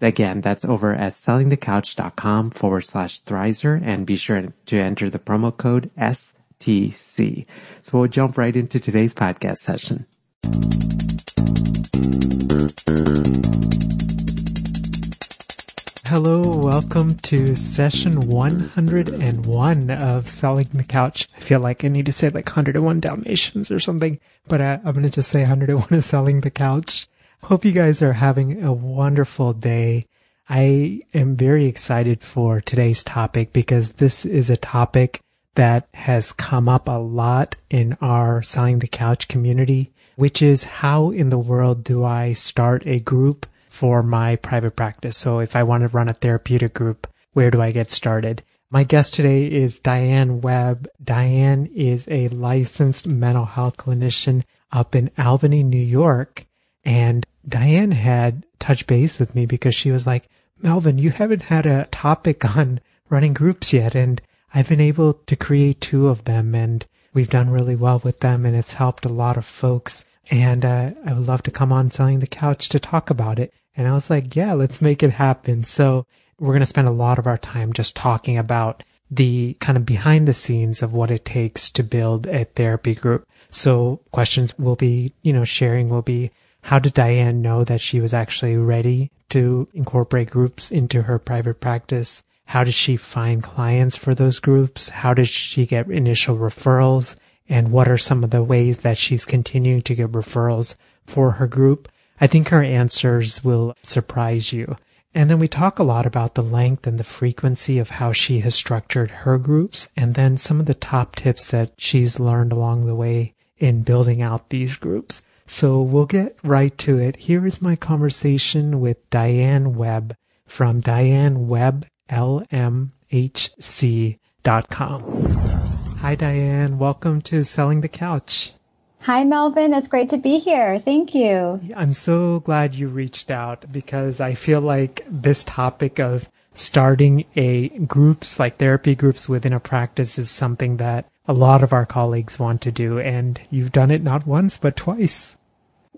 Again, that's over at sellingthecouch.com forward slash Thrizer and be sure to enter the promo code STC. So we'll jump right into today's podcast session. Hello, welcome to session 101 of Selling the Couch. I feel like I need to say like 101 Dalmatians or something, but uh, I'm going to just say 101 is Selling the Couch. Hope you guys are having a wonderful day. I am very excited for today's topic because this is a topic that has come up a lot in our Selling the Couch community, which is how in the world do I start a group for my private practice? So if I want to run a therapeutic group, where do I get started? My guest today is Diane Webb. Diane is a licensed mental health clinician up in Albany, New York. And Diane had touched base with me because she was like, Melvin, you haven't had a topic on running groups yet. And I've been able to create two of them and we've done really well with them and it's helped a lot of folks. And uh, I would love to come on selling the couch to talk about it. And I was like, yeah, let's make it happen. So we're going to spend a lot of our time just talking about the kind of behind the scenes of what it takes to build a therapy group. So questions will be, you know, sharing will be how did Diane know that she was actually ready to incorporate groups into her private practice? How did she find clients for those groups? How did she get initial referrals? And what are some of the ways that she's continuing to get referrals for her group? I think her answers will surprise you. And then we talk a lot about the length and the frequency of how she has structured her groups and then some of the top tips that she's learned along the way in building out these groups. So we'll get right to it. Here is my conversation with Diane Webb from DianeWebbLMHC.com. Hi, Diane. Welcome to Selling the Couch. Hi, Melvin. It's great to be here. Thank you. I'm so glad you reached out because I feel like this topic of starting a groups like therapy groups within a practice is something that a lot of our colleagues want to do, and you've done it not once, but twice.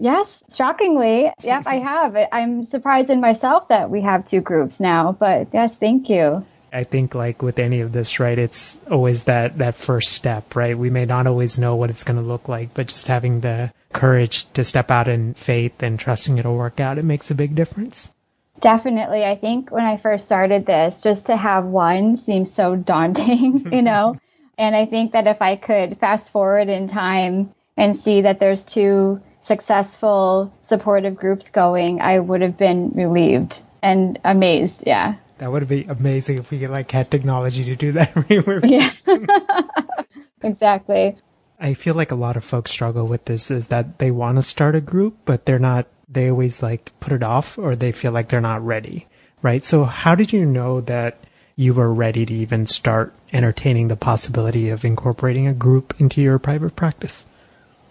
Yes, shockingly. Yep, I have. I'm surprised in myself that we have two groups now, but yes, thank you. I think like with any of this, right, it's always that, that first step, right? We may not always know what it's going to look like, but just having the courage to step out in faith and trusting it'll work out, it makes a big difference. Definitely. I think when I first started this, just to have one seems so daunting, you know? And I think that if I could fast forward in time and see that there's two successful supportive groups going, I would have been relieved and amazed. Yeah. That would be amazing if we could like had technology to do that. yeah. exactly. I feel like a lot of folks struggle with this is that they want to start a group, but they're not, they always like put it off or they feel like they're not ready. Right. So how did you know that you were ready to even start entertaining the possibility of incorporating a group into your private practice?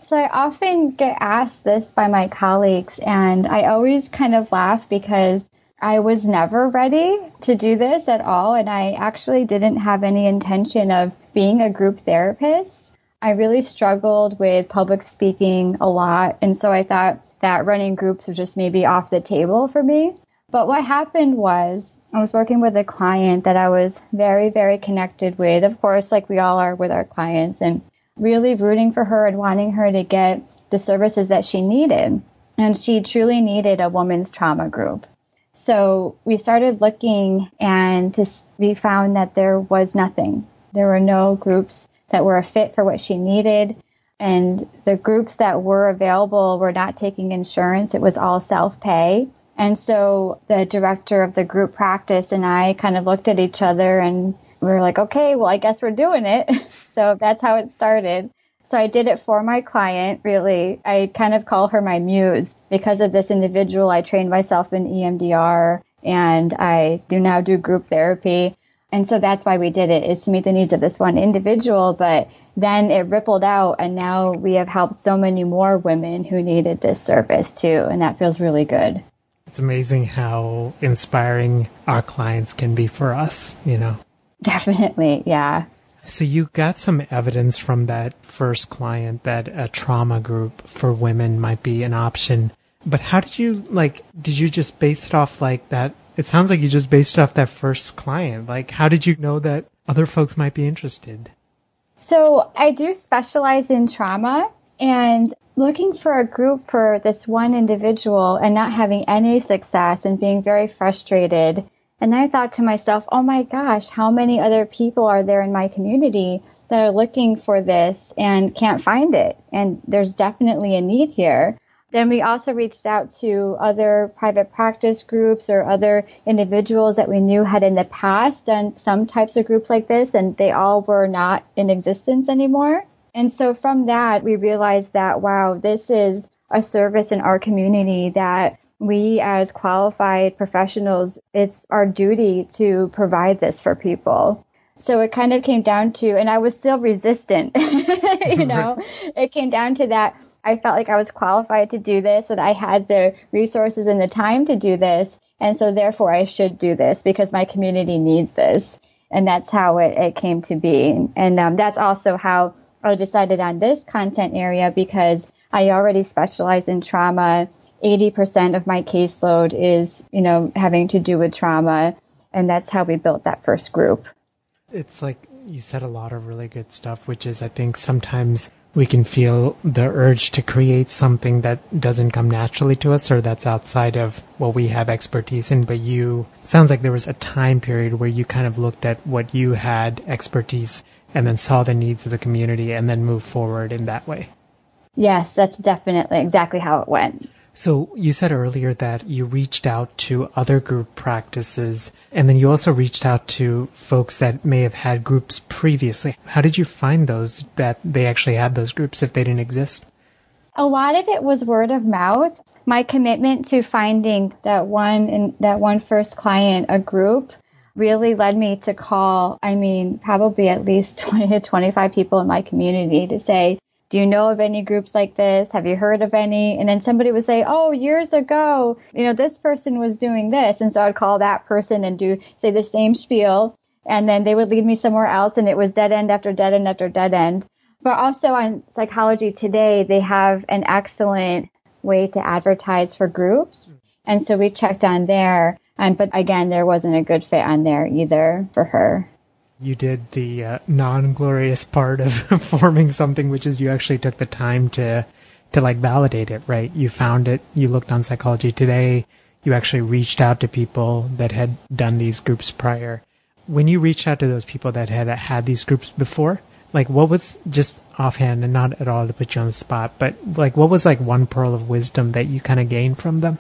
So I often get asked this by my colleagues, and I always kind of laugh because I was never ready to do this at all, and I actually didn't have any intention of being a group therapist. I really struggled with public speaking a lot, and so I thought that running groups was just maybe off the table for me. But what happened was I was working with a client that I was very, very connected with, of course, like we all are with our clients, and really rooting for her and wanting her to get the services that she needed. And she truly needed a woman's trauma group. So we started looking and to, we found that there was nothing. There were no groups that were a fit for what she needed. and the groups that were available were not taking insurance. It was all self pay. And so the director of the group practice and I kind of looked at each other and we were like, okay, well, I guess we're doing it. so that's how it started. So I did it for my client, really. I kind of call her my muse because of this individual. I trained myself in EMDR and I do now do group therapy. And so that's why we did it. is to meet the needs of this one individual. But then it rippled out and now we have helped so many more women who needed this service too. And that feels really good. It's amazing how inspiring our clients can be for us, you know? Definitely, yeah. So you got some evidence from that first client that a trauma group for women might be an option. But how did you like did you just base it off like that? It sounds like you just based it off that first client. Like how did you know that other folks might be interested? So I do specialize in trauma and looking for a group for this one individual and not having any success and being very frustrated. And I thought to myself, oh my gosh, how many other people are there in my community that are looking for this and can't find it? And there's definitely a need here. Then we also reached out to other private practice groups or other individuals that we knew had in the past done some types of groups like this, and they all were not in existence anymore. And so from that, we realized that, wow, this is a service in our community that we as qualified professionals, it's our duty to provide this for people. So it kind of came down to, and I was still resistant, you know, it came down to that I felt like I was qualified to do this, that I had the resources and the time to do this. And so therefore I should do this because my community needs this. And that's how it, it came to be. And um, that's also how I decided on this content area because I already specialize in trauma. 80% of my caseload is, you know, having to do with trauma. And that's how we built that first group. It's like you said a lot of really good stuff, which is, I think sometimes we can feel the urge to create something that doesn't come naturally to us or that's outside of what we have expertise in. But you sounds like there was a time period where you kind of looked at what you had expertise and then saw the needs of the community and then moved forward in that way. Yes, that's definitely exactly how it went. So you said earlier that you reached out to other group practices and then you also reached out to folks that may have had groups previously. How did you find those that they actually had those groups if they didn't exist? A lot of it was word of mouth. My commitment to finding that one and that one first client a group really led me to call, I mean, probably at least 20 to 25 people in my community to say, do you know of any groups like this? Have you heard of any? And then somebody would say, oh, years ago, you know, this person was doing this. And so I'd call that person and do, say the same spiel. And then they would lead me somewhere else and it was dead end after dead end after dead end. But also on Psychology Today, they have an excellent way to advertise for groups. And so we checked on there. And, but again, there wasn't a good fit on there either for her you did the uh, non-glorious part of forming something, which is you actually took the time to to like validate it, right? You found it. You looked on Psychology Today. You actually reached out to people that had done these groups prior. When you reached out to those people that had had these groups before, like what was just offhand and not at all to put you on the spot, but like what was like one pearl of wisdom that you kind of gained from them?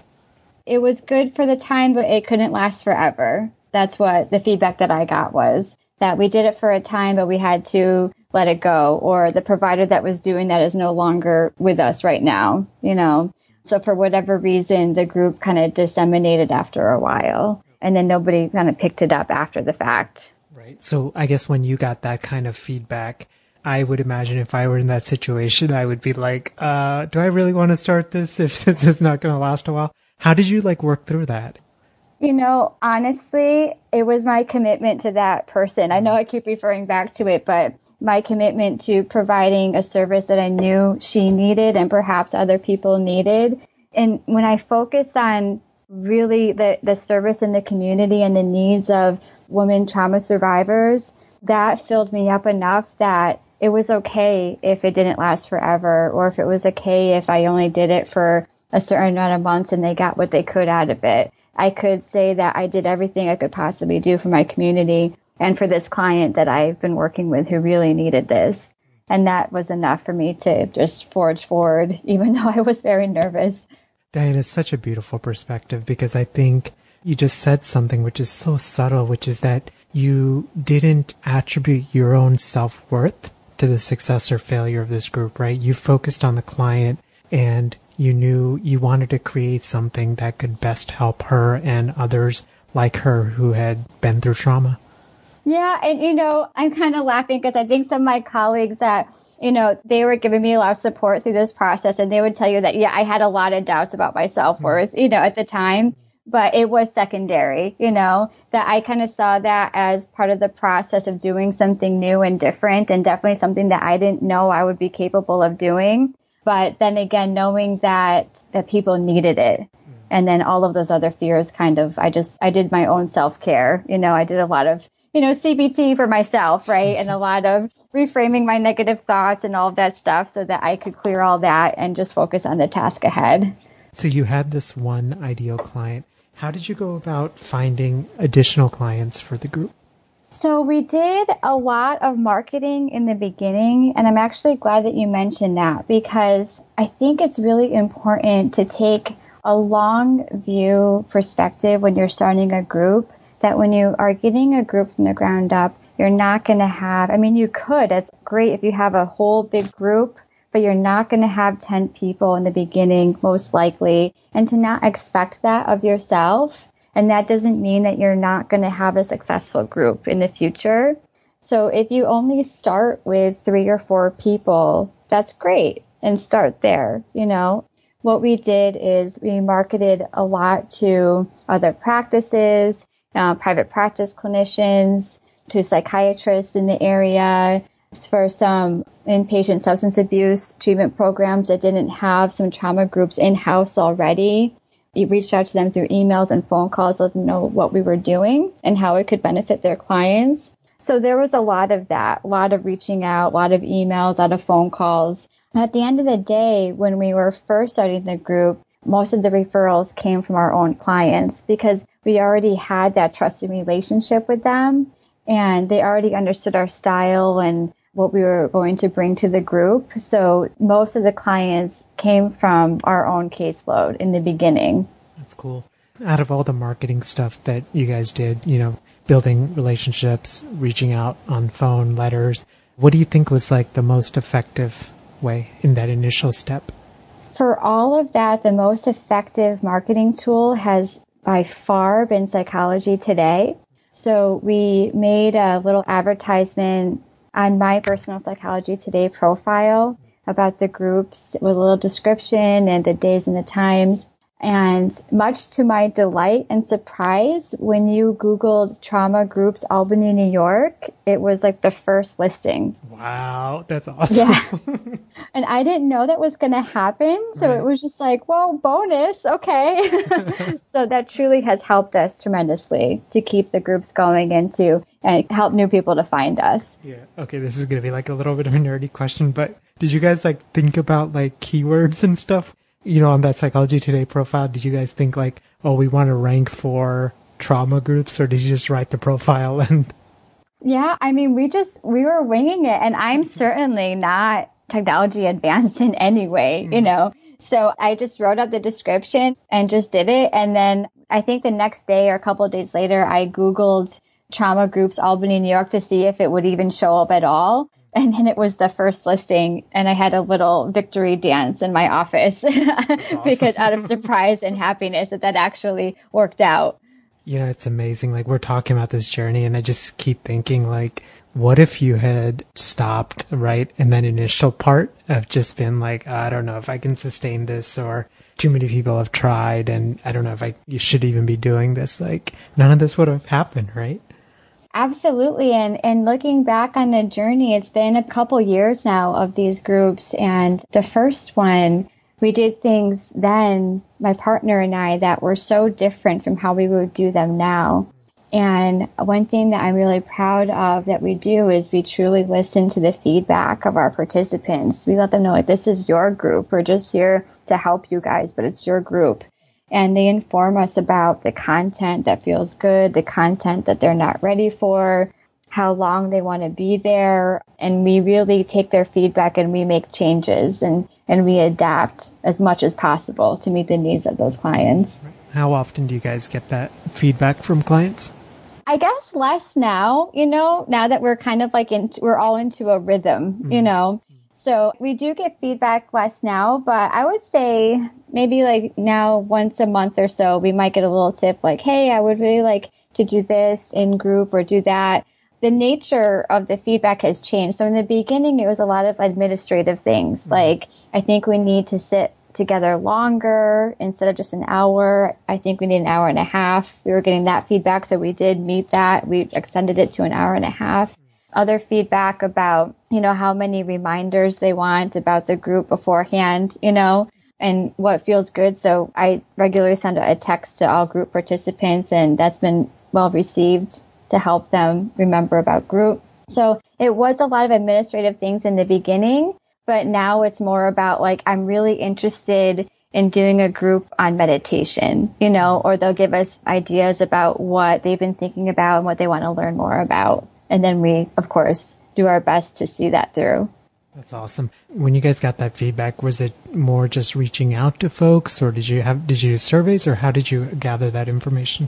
It was good for the time, but it couldn't last forever. That's what the feedback that I got was that we did it for a time, but we had to let it go, or the provider that was doing that is no longer with us right now, you know. So for whatever reason, the group kind of disseminated after a while, and then nobody kind of picked it up after the fact. Right. So I guess when you got that kind of feedback, I would imagine if I were in that situation, I would be like, uh, do I really want to start this if this is not going to last a while? How did you like work through that? You know, honestly, it was my commitment to that person. I know I keep referring back to it, but my commitment to providing a service that I knew she needed and perhaps other people needed. And when I focus on really the, the service in the community and the needs of women trauma survivors, that filled me up enough that it was okay if it didn't last forever or if it was okay if I only did it for a certain amount of months and they got what they could out of it. I could say that I did everything I could possibly do for my community and for this client that I've been working with who really needed this. And that was enough for me to just forge forward, even though I was very nervous. Diane, it's such a beautiful perspective because I think you just said something which is so subtle, which is that you didn't attribute your own self worth to the success or failure of this group, right? You focused on the client and you knew you wanted to create something that could best help her and others like her who had been through trauma. Yeah, and you know, I'm kind of laughing because I think some of my colleagues that you know, they were giving me a lot of support through this process and they would tell you that, yeah, I had a lot of doubts about my self worth, you know, at the time, but it was secondary, you know, that I kind of saw that as part of the process of doing something new and different and definitely something that I didn't know I would be capable of doing. But then again, knowing that, that people needed it. Mm. And then all of those other fears kind of, I just, I did my own self care. You know, I did a lot of you know, CBT for myself, right? and a lot of reframing my negative thoughts and all of that stuff so that I could clear all that and just focus on the task ahead. So you had this one ideal client. How did you go about finding additional clients for the group? So we did a lot of marketing in the beginning, and I'm actually glad that you mentioned that because I think it's really important to take a long view perspective when you're starting a group that when you are getting a group from the ground up, you're not going to have, I mean, you could, it's great if you have a whole big group, but you're not going to have 10 people in the beginning, most likely, and to not expect that of yourself. And that doesn't mean that you're not going to have a successful group in the future. So if you only start with three or four people, that's great and start there, you know. What we did is we marketed a lot to other practices uh, private practice clinicians, to psychiatrists in the area, for some inpatient substance abuse treatment programs that didn't have some trauma groups in house already. We reached out to them through emails and phone calls, let them know what we were doing and how it could benefit their clients. So there was a lot of that, a lot of reaching out, a lot of emails, a lot of phone calls. At the end of the day, when we were first starting the group, most of the referrals came from our own clients because we already had that trusting relationship with them and they already understood our style and what we were going to bring to the group. So most of the clients came from our own caseload in the beginning. That's cool. Out of all the marketing stuff that you guys did, you know, building relationships, reaching out on phone, letters, what do you think was like the most effective way in that initial step? For all of that, the most effective marketing tool has by far been Psychology Today. So we made a little advertisement on my personal Psychology Today profile about the groups with a little description and the days and the times. And much to my delight and surprise, when you Googled trauma groups Albany, New York, it was like the first listing. Wow, that's awesome. Yeah. and I didn't know that was going to happen. So right. it was just like, well, bonus. Okay. so that truly has helped us tremendously to keep the groups going and to and help new people to find us. Yeah. Okay. This is going to be like a little bit of a nerdy question, but did you guys like think about like keywords and stuff? You know, on that Psychology Today profile, did you guys think like, oh, we want to rank for trauma groups, or did you just write the profile and? Yeah, I mean, we just we were winging it, and I'm certainly not technology advanced in any way, mm-hmm. you know. So I just wrote up the description and just did it, and then I think the next day or a couple of days later, I googled trauma groups Albany, New York to see if it would even show up at all and then it was the first listing and I had a little victory dance in my office because out of surprise and happiness that that actually worked out. You know, it's amazing. Like we're talking about this journey and I just keep thinking like, what if you had stopped right in that initial part of just been like, I don't know if I can sustain this or too many people have tried and I don't know if I you should even be doing this. Like none of this would have happened, right? Absolutely. And, and looking back on the journey, it's been a couple years now of these groups. And the first one, we did things then, my partner and I, that were so different from how we would do them now. And one thing that I'm really proud of that we do is we truly listen to the feedback of our participants. We let them know like this is your group. We're just here to help you guys, but it's your group and they inform us about the content that feels good, the content that they're not ready for, how long they want to be there. And we really take their feedback and we make changes and, and we adapt as much as possible to meet the needs of those clients. How often do you guys get that feedback from clients? I guess less now, you know, now that we're kind of like in, we're all into a rhythm, mm-hmm. you know. So we do get feedback less now, but I would say maybe like now once a month or so, we might get a little tip like, Hey, I would really like to do this in group or do that. The nature of the feedback has changed. So in the beginning, it was a lot of administrative things. Mm-hmm. Like, I think we need to sit together longer instead of just an hour. I think we need an hour and a half. We were getting that feedback, so we did meet that. We extended it to an hour and a half. Other feedback about, you know, how many reminders they want about the group beforehand, you know, and what feels good. So I regularly send a text to all group participants and that's been well received to help them remember about group. So it was a lot of administrative things in the beginning, but now it's more about like, I'm really interested in doing a group on meditation, you know, or they'll give us ideas about what they've been thinking about and what they want to learn more about. And then we, of course, do our best to see that through. That's awesome. When you guys got that feedback, was it more just reaching out to folks or did you have, did you do surveys or how did you gather that information?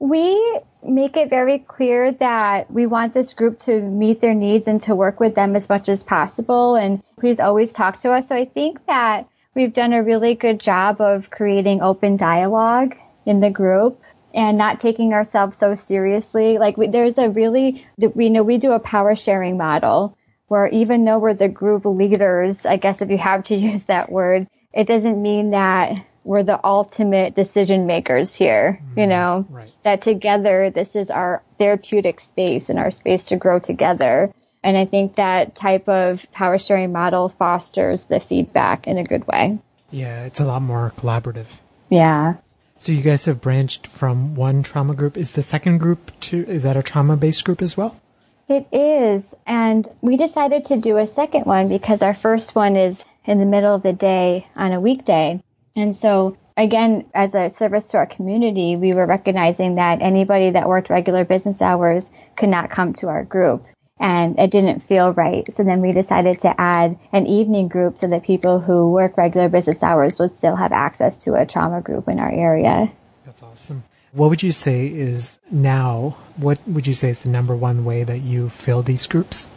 We make it very clear that we want this group to meet their needs and to work with them as much as possible. And please always talk to us. So I think that we've done a really good job of creating open dialogue in the group and not taking ourselves so seriously. Like we, there's a really, we know we do a power sharing model where even though we're the group leaders, I guess if you have to use that word, it doesn't mean that we're the ultimate decision makers here, mm-hmm. you know, right. that together this is our therapeutic space and our space to grow together. And I think that type of power sharing model fosters the feedback in a good way. Yeah, it's a lot more collaborative. Yeah. So you guys have branched from one trauma group. Is the second group to is that a trauma based group as well? It is. And we decided to do a second one because our first one is in the middle of the day on a weekday. And so again, as a service to our community, we were recognizing that anybody that worked regular business hours could not come to our group. And it didn't feel right. So then we decided to add an evening group so that people who work regular business hours would still have access to a trauma group in our area. That's awesome. What would you say is now, what would you say is the number one way that you fill these groups?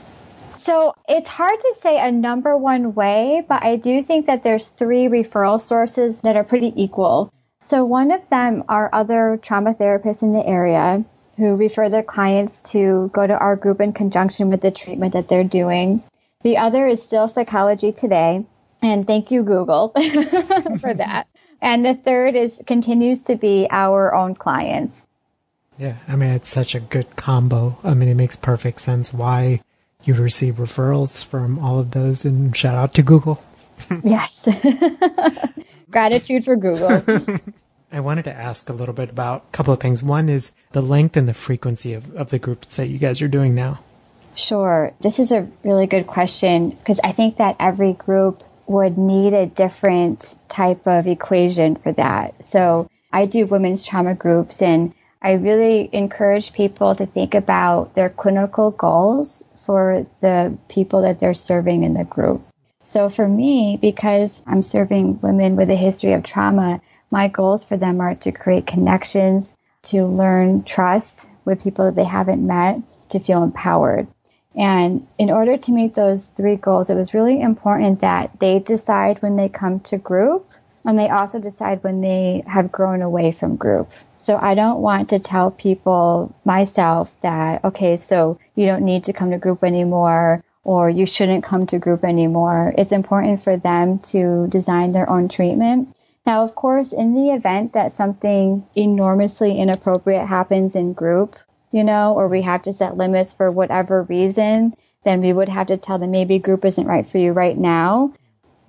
So it's hard to say a number one way, but I do think that there's three referral sources that are pretty equal. So one of them are other trauma therapists in the area who refer their clients to go to our group in conjunction with the treatment that they're doing. The other is still Psychology Today, and thank you Google for that. And the third is continues to be our own clients. Yeah, I mean it's such a good combo. I mean it makes perfect sense why you'd receive referrals from all of those and shout out to Google. yes. Gratitude for Google. I wanted to ask a little bit about a couple of things. One is the length and the frequency of, of the groups that you guys are doing now. Sure. This is a really good question because I think that every group would need a different type of equation for that. So I do women's trauma groups and I really encourage people to think about their clinical goals for the people that they're serving in the group. So for me, because I'm serving women with a history of trauma, my goals for them are to create connections, to learn trust with people that they haven't met, to feel empowered. And in order to meet those three goals, it was really important that they decide when they come to group and they also decide when they have grown away from group. So I don't want to tell people myself that, okay, so you don't need to come to group anymore or you shouldn't come to group anymore. It's important for them to design their own treatment. Now, of course, in the event that something enormously inappropriate happens in group, you know, or we have to set limits for whatever reason, then we would have to tell them maybe group isn't right for you right now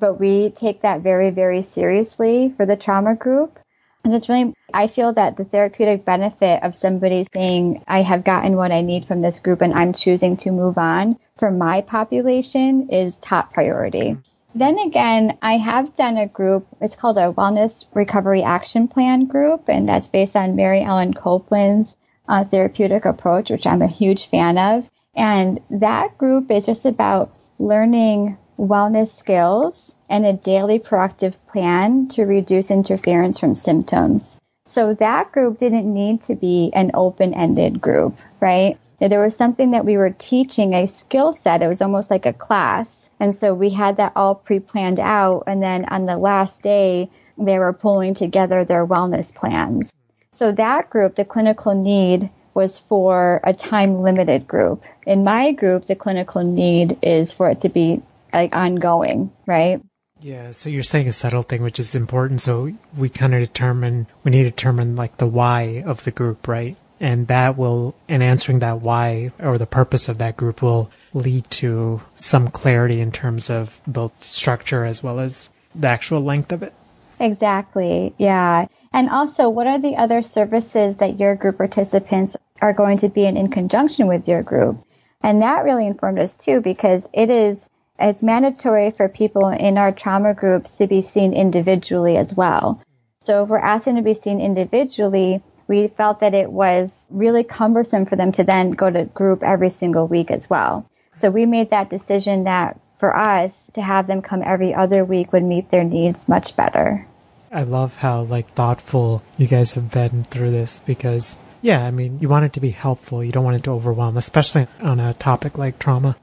but we take that very, very seriously for the trauma group. And it's really, I feel that the therapeutic benefit of somebody saying, I have gotten what I need from this group and I'm choosing to move on for my population is top priority. Then again, I have done a group, it's called a Wellness Recovery Action Plan group, and that's based on Mary Ellen Copeland's uh, therapeutic approach, which I'm a huge fan of. And that group is just about learning wellness skills and a daily proactive plan to reduce interference from symptoms. So that group didn't need to be an open-ended group, right? There was something that we were teaching, a skill set. It was almost like a class. And so we had that all pre-planned out. And then on the last day, they were pulling together their wellness plans. So that group, the clinical need was for a time limited group. In my group, the clinical need is for it to be like ongoing, right? Yeah, so you're saying a subtle thing, which is important. So we kind of determine, we need to determine like the why of the group, right? And that will, and answering that why or the purpose of that group will lead to some clarity in terms of both structure as well as the actual length of it. Exactly. Yeah. And also, what are the other services that your group participants are going to be in, in conjunction with your group? And that really informed us too, because it is, it's mandatory for people in our trauma groups to be seen individually as well. So if we're asking to be seen individually, we felt that it was really cumbersome for them to then go to group every single week as well. So we made that decision that for us to have them come every other week would meet their needs much better. I love how like thoughtful you guys have been through this because yeah, I mean, you want it to be helpful. You don't want it to overwhelm, especially on a topic like trauma.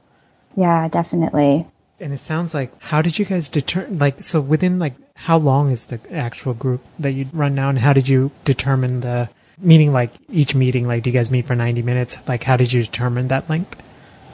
Yeah, definitely. And it sounds like how did you guys determine like so within like how long is the actual group that you run now and how did you determine the meaning like each meeting like do you guys meet for 90 minutes like how did you determine that length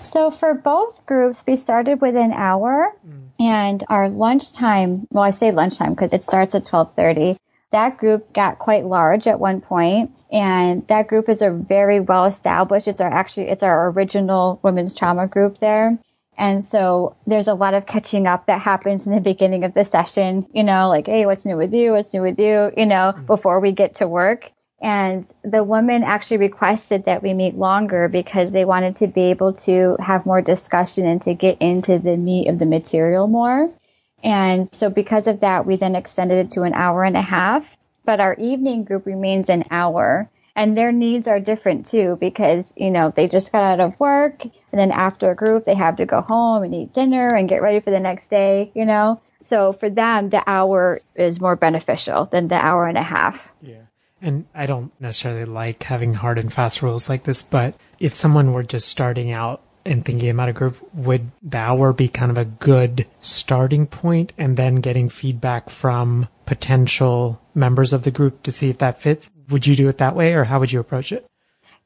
so for both groups, we started with an hour mm. and our lunchtime, well, I say lunchtime because it starts at 1230. That group got quite large at one point and that group is a very well established. It's our actually, it's our original women's trauma group there. And so there's a lot of catching up that happens in the beginning of the session, you know, like, Hey, what's new with you? What's new with you? You know, mm. before we get to work. And the woman actually requested that we meet longer because they wanted to be able to have more discussion and to get into the meat of the material more. And so because of that, we then extended it to an hour and a half, but our evening group remains an hour and their needs are different too because, you know, they just got out of work and then after group, they have to go home and eat dinner and get ready for the next day, you know? So for them, the hour is more beneficial than the hour and a half. Yeah. And I don't necessarily like having hard and fast rules like this, but if someone were just starting out and thinking about a group, would hour be kind of a good starting point and then getting feedback from potential members of the group to see if that fits? Would you do it that way or how would you approach it?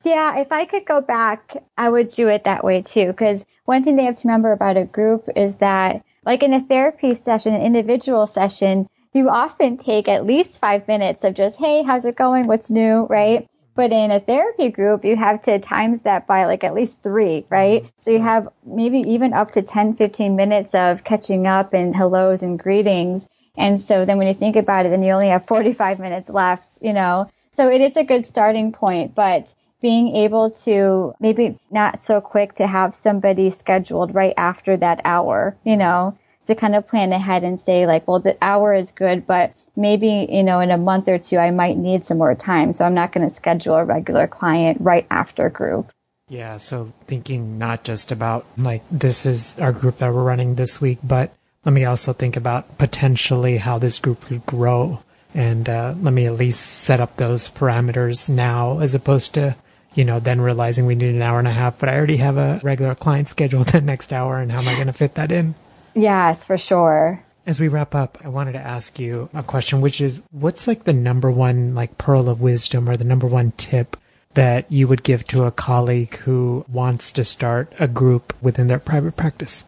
Yeah, if I could go back, I would do it that way too. Because one thing they have to remember about a group is that, like in a therapy session, an individual session, you often take at least five minutes of just, hey, how's it going? What's new? Right? But in a therapy group, you have to times that by like at least three, right? Mm-hmm. So you have maybe even up to 10, 15 minutes of catching up and hellos and greetings. And so then when you think about it, then you only have 45 minutes left, you know? So it is a good starting point, but being able to maybe not so quick to have somebody scheduled right after that hour, you know, to kind of plan ahead and say like, well, the hour is good, but maybe, you know, in a month or two, I might need some more time. So I'm not going to schedule a regular client right after group. Yeah. So thinking not just about like, this is our group that we're running this week, but let me also think about potentially how this group could grow. And uh, let me at least set up those parameters now as opposed to, you know, then realizing we need an hour and a half, but I already have a regular client scheduled the next hour. And how am I going to fit that in? Yes, for sure. As we wrap up, I wanted to ask you a question, which is what's like the number one like pearl of wisdom or the number one tip that you would give to a colleague who wants to start a group within their private practice?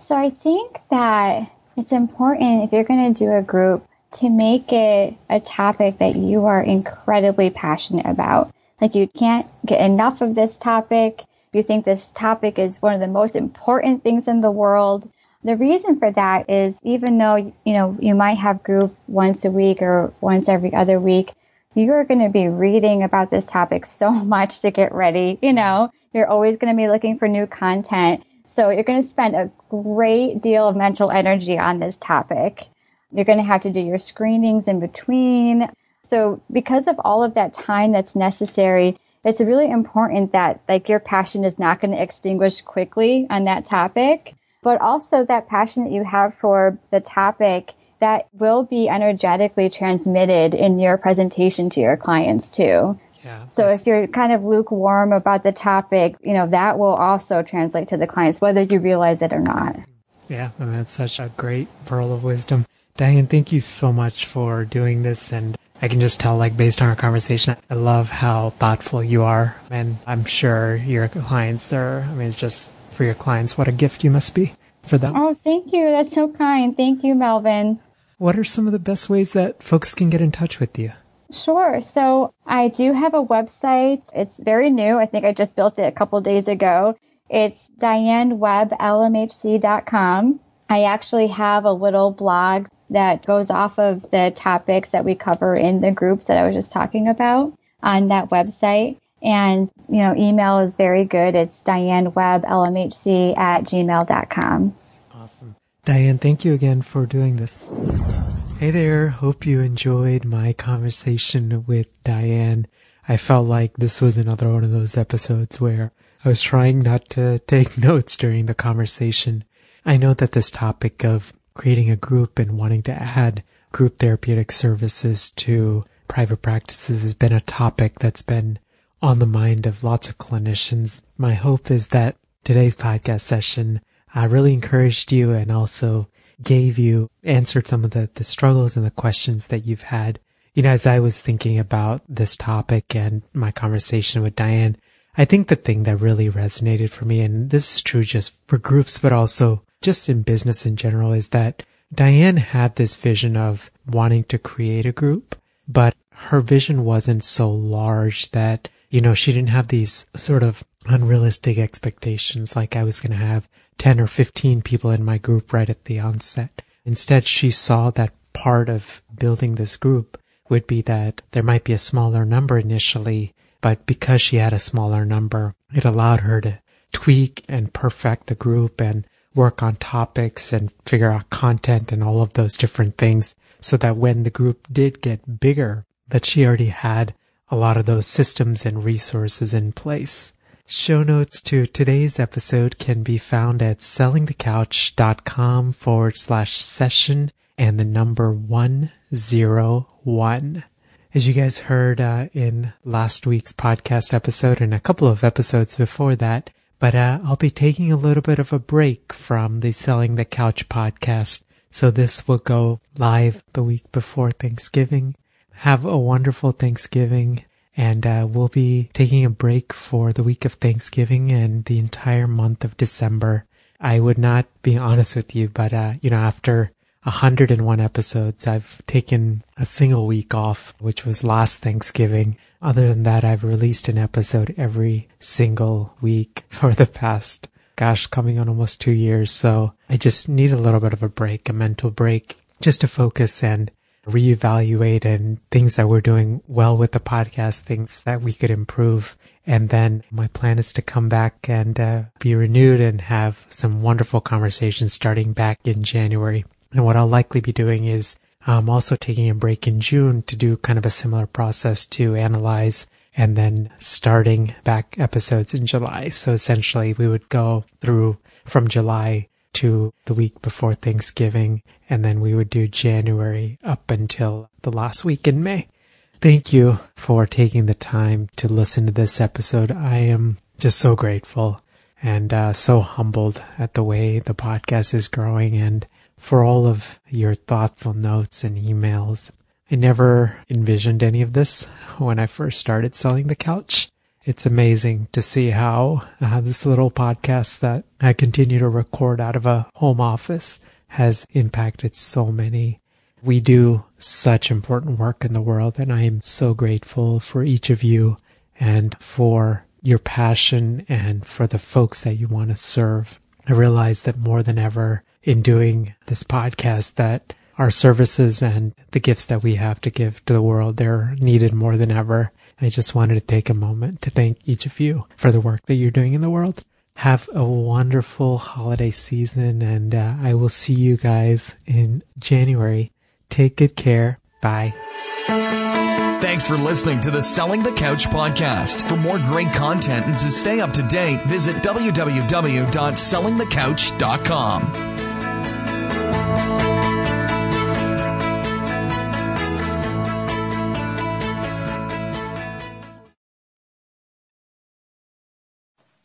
So I think that it's important if you're going to do a group to make it a topic that you are incredibly passionate about. Like you can't get enough of this topic. You think this topic is one of the most important things in the world the reason for that is even though, you know, you might have group once a week or once every other week, you're going to be reading about this topic so much to get ready. You know, you're always going to be looking for new content. So you're going to spend a great deal of mental energy on this topic. You're going to have to do your screenings in between. So because of all of that time that's necessary, it's really important that like your passion is not going to extinguish quickly on that topic, but also that passion that you have for the topic that will be energetically transmitted in your presentation to your clients too. Yeah, so if you're kind of lukewarm about the topic, you know, that will also translate to the clients, whether you realize it or not. Yeah, and that's such a great pearl of wisdom. Diane, thank you so much for doing this and I can just tell, like, based on our conversation, I love how thoughtful you are. And I'm sure your clients are, I mean, it's just for your clients, what a gift you must be for them. Oh, thank you. That's so kind. Thank you, Melvin. What are some of the best ways that folks can get in touch with you? Sure. So I do have a website. It's very new. I think I just built it a couple days ago. It's dianewebblmhc.com. I actually have a little blog that goes off of the topics that we cover in the groups that I was just talking about on that website. And, you know, email is very good. It's dianewebblmhc at gmail.com. Awesome. Diane, thank you again for doing this. Hey there. Hope you enjoyed my conversation with Diane. I felt like this was another one of those episodes where I was trying not to take notes during the conversation. I know that this topic of creating a group and wanting to add group therapeutic services to private practices has been a topic that's been on the mind of lots of clinicians. My hope is that today's podcast session I really encouraged you and also gave you, answered some of the, the struggles and the questions that you've had. You know, as I was thinking about this topic and my conversation with Diane, I think the thing that really resonated for me, and this is true just for groups, but also just in business in general is that Diane had this vision of wanting to create a group, but her vision wasn't so large that, you know, she didn't have these sort of unrealistic expectations like I was going to have 10 or 15 people in my group right at the onset. Instead, she saw that part of building this group would be that there might be a smaller number initially, but because she had a smaller number, it allowed her to tweak and perfect the group and work on topics and figure out content and all of those different things so that when the group did get bigger, that she already had a lot of those systems and resources in place. Show notes to today's episode can be found at sellingthecouch.com forward slash session and the number 101. As you guys heard uh, in last week's podcast episode and a couple of episodes before that, but uh, I'll be taking a little bit of a break from the Selling the Couch podcast. So this will go live the week before Thanksgiving. Have a wonderful Thanksgiving. And uh, we'll be taking a break for the week of Thanksgiving and the entire month of December. I would not be honest with you, but, uh, you know, after 101 episodes, I've taken a single week off, which was last Thanksgiving. Other than that, I've released an episode every single week for the past, gosh, coming on almost two years. So I just need a little bit of a break, a mental break, just to focus and reevaluate and things that we're doing well with the podcast, things that we could improve. And then my plan is to come back and uh, be renewed and have some wonderful conversations starting back in January. And what I'll likely be doing is I'm also taking a break in June to do kind of a similar process to analyze and then starting back episodes in July. So essentially we would go through from July to the week before Thanksgiving and then we would do January up until the last week in May. Thank you for taking the time to listen to this episode. I am just so grateful and uh, so humbled at the way the podcast is growing and for all of your thoughtful notes and emails. I never envisioned any of this when I first started selling the couch. It's amazing to see how uh, this little podcast that I continue to record out of a home office has impacted so many. We do such important work in the world, and I am so grateful for each of you and for your passion and for the folks that you want to serve. I realize that more than ever, in doing this podcast that our services and the gifts that we have to give to the world, they're needed more than ever. I just wanted to take a moment to thank each of you for the work that you're doing in the world. Have a wonderful holiday season and uh, I will see you guys in January. Take good care. Bye. Thanks for listening to the Selling the Couch podcast. For more great content and to stay up to date, visit www.sellingthecouch.com.